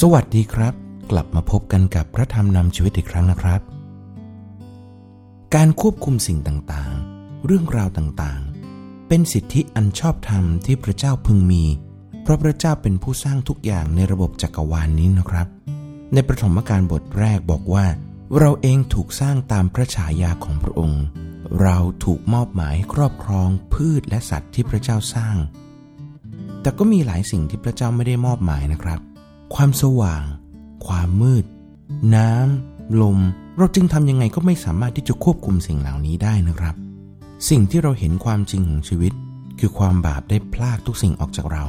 สวัสดีครับ กลับมาพบกันกับพระธรรมนำชีวิตอีกครั้งนะครับ การควบคุมสิ่งต่างๆ เรื่องราวต่างๆ เป็นสิทธิอันชอบธรรมที่พระเจ้าพึงมี เพราะพระเจ้าเป็นผู้สร้างทุกอย่างในระบบจักรวาลนนี้นะครับ ในประถมกาลบทแรกบอกว่า เราเองถูกสร้างตามพระฉายาของพระองค์ เราถูกมอบหมายครอบครองพืชและสัตว์ที่พระเจ้าสร้าง แต่ก็มีหลายสิ่งที่พระเจ้าไม่ได้มอบหมายนะครับ ความสว่าง ความมืด น้ำ ลม เราจึงทำยังไงก็ไม่สามารถที่จะควบคุมสิ่งเหล่านี้ได้นะครับ สิ่งที่เราเห็นความจริงของชีวิต คือความบาปได้พลากทุกสิ่งออกจากเรา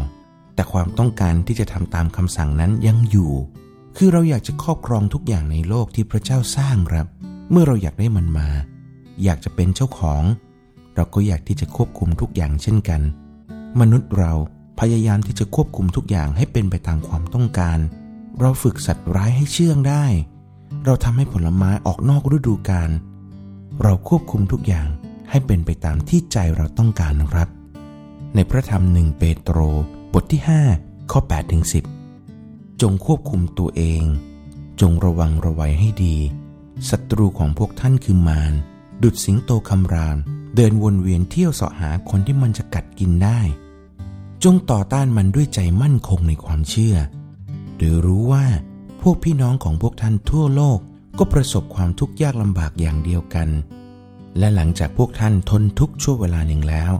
แต่ความต้องการที่จะทำตามคำสั่งนั้นยังอยู่ คือเราอยากจะครอบครองทุกอย่างในโลกที่พระเจ้าสร้างครับ เมื่อเราอยากได้มันมา อยากจะเป็นเจ้าของ เราก็อยากที่จะควบคุมทุกอย่างเช่นกัน มนุษย์เรา พยายามที่จะควบคุมทุกอย่างให้เป็นไปตามความต้องการ เราฝึกสัตว์ร้ายให้เชื่องได้ เราทำให้ผลไม้ออกนอกฤดูกาล เราควบคุมทุกอย่างให้เป็นไปตามที่ใจเราต้องการนะครับ ในพระธรรมหนึ่งเปโตร บทที่ 5 ข้อ8ถึง10 จงควบคุมตัวเอง จงระวังระวัยให้ดี ศัตรูของพวกท่านคือมาร ดุดสิงโตคำราม เดินวนเวียนเที่ยวเสาะหาคนที่มันจะกัดกินได้ จงต่อต้านมันด้วยใจมั่นคงในความเชื่อ โดยรู้ว่าพวกพี่น้องของพวกท่านทั่วโลกก็ประสบความทุกข์ยากลำบากอย่างเดียวกัน และหลังจากพวกท่านทนทุกชั่วเวลาหนึ่งแล้ว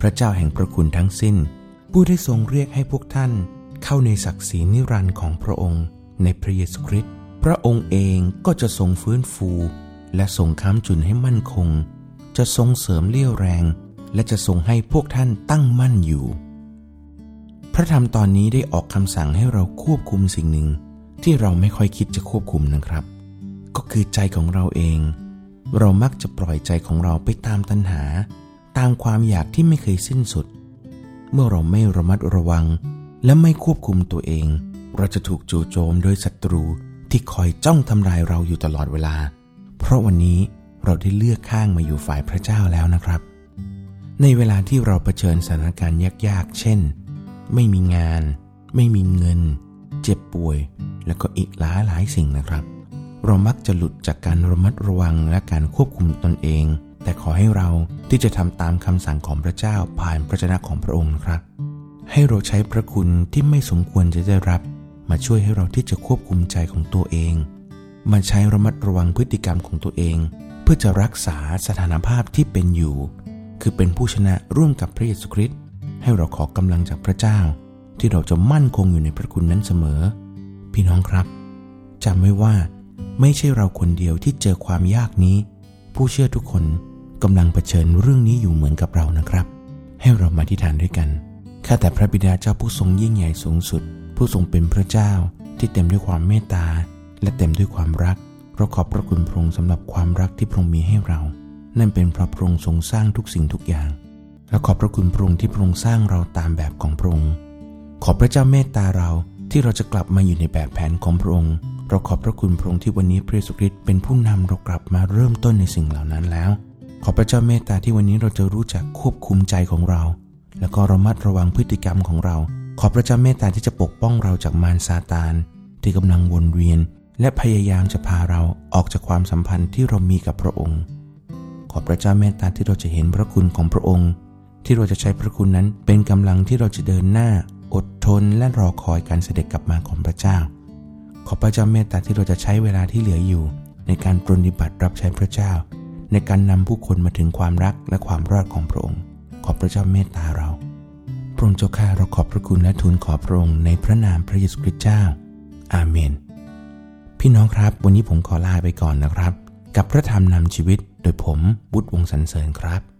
พระเจ้าแห่งพระคุณทั้งสิ้น ผู้ได้ทรงเรียกให้พวกท่าน เข้าในศักดิ์ศรีนิรันดร์ของพระองค์ ในพระเยซูคริสต์พระองค์เองก็จะทรงฟื้นฟู และทรงค้ำจุนให้มั่นคง จะทรงเสริมเลี้ยวแรง และจะทรงให้พวกท่านตั้งมั่นอยู่ พระธรรมตอนนี้ได้ออกคำสั่งให้เราควบคุมสิ่งหนึ่ง ที่เราไม่ค่อยคิดจะควบคุมนะครับ ก็คือใจของเราเอง เรามักจะปล่อยใจของเราไปตามตัณหา ตามความอยากที่ไม่เคยสิ้นสุด เมื่อเราไม่ระมัดระวัง และไม่ควบคุมตัวเอง เราจะถูกจู่โจมโดยศัตรูที่คอยจ้องทำลายเราอยู่ตลอดเวลา เพราะวันนี้เราได้เลือกข้างมาอยู่ฝ่ายพระเจ้าแล้วนะครับ ในเวลาที่เราเผชิญสถานการณ์ยากๆ เช่น ไม่มีงาน ไม่มีเงิน เจ็บป่วย แล้วก็อีกหลายหลายสิ่งนะครับ เรามักจะหลุดจากการระมัดระวังและการควบคุมตนเอง แต่ขอให้เราที่จะทำตามคำสั่งของพระเจ้าผ่านพระชนะของพระองค์ครับ ให้เราใช้พระคุณที่ไม่สมควรจะได้รับ มาช่วยให้เราที่จะควบคุมใจของตัวเองมาใช้ระมัดระวังพฤติกรรมของตัวเอง เพื่อจะรักษาสถานภาพที่เป็นอยู่ คือเป็นผู้ชนะร่วมกับพระเยซูคริสต์ ให้เราขอกำลังจากพระเจ้า ที่เราจะมั่นคงอยู่ในพระคุณนั้นเสมอ พี่น้องครับจำไว้ว่าไม่ใช่เราคนเดียวที่เจอความยากนี้ ผู้เชื่อทุกคนกำลังเผชิญเรื่องนี้อยู่เหมือนกับเรานะครับ ให้เรามาที่ฐานด้วยกันข้าแต่พระบิดาเจ้าผู้ทรงยิ่งใหญ่สูงสุด ผู้ทรงเป็นพระเจ้าที่เต็มด้วยความเมตตา และเต็มด้วยความรักเราขอบพระคุณพระองค์สำหรับความรักที่พระองค์มีให้เรา นั่นเป็นเพราะพระองค์ทรงสร้างทุกสิ่งทุกอย่าง และขอบพระคุณพระองค์ที่พระองค์สร้างเราตามแบบของพระองค์ ขอพระเจ้าเมตตาเราที่เราจะกลับมาอยู่ในแบบแผนของพระองค์ เราขอบพระคุณพระองค์ที่วันนี้พระเยซูคริสต์เป็นผู้นำเรากลับมาเริ่มต้นในสิ่งเหล่านั้นแล้ว ขอพระเจ้าเมตตาที่วันนี้เราจะรู้จักควบคุมใจของเรา แล้วก็ระมัดระวังพฤติกรรมของเรา ขอพระเจ้าเมตตาที่จะปกป้องเราจากมารซาตาน ที่กำลังวนเวียน และพยายามจะพาเราออกจากความสัมพันธ์ที่เรามีกับพระองค์ ขอพระเจ้าเมตตาที่เราจะเห็นพระคุณของพระองค์ ที่เราจะใช้พระคุณนั้นเป็นกำลังที่เราจะเดินหน้า อดทนและรอคอยการเสด็จกลับมาของพระเจ้า ขอพระเจ้าเมตตาที่เราจะใช้เวลาที่เหลืออยู่ ในการปฏิบัติรับใช้พระเจ้า ในการนำผู้คนมาถึงความรักและความรอดของพระองค์ ขอพระเจ้าเมตตาเรา พระองค์เจ้าข้าเราขอบพระคุณและทูลขอพระองค์ในพระนามพระเยซูคริสต์เจ้า อาเมน พี่น้องครับวันนี้ผมขอลาไปก่อนนะครับ กับพระธรรมนำชีวิตโดยผมบุตรวงสรรเสริญครับ